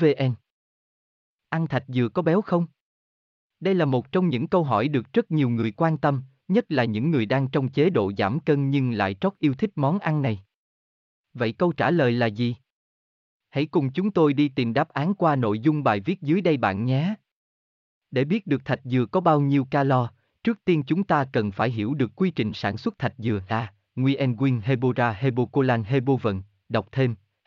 vn ăn thạch dừa có béo không? Đây là một trong những câu hỏi được rất nhiều người quan tâm nhất là những người đang trong chế độ giảm cân nhưng lại trót yêu thích món ăn này. Vậy câu trả lời là gì? Hãy cùng chúng tôi đi tìm đáp án qua nội dung bài viết dưới đây bạn nhé. Để biết được thạch dừa có bao nhiêu calo, trước tiên chúng ta cần phải hiểu được quy trình sản xuất thạch dừa A, Nguyen Nguyen Hebora Hebocolan Hebovận, đọc thêm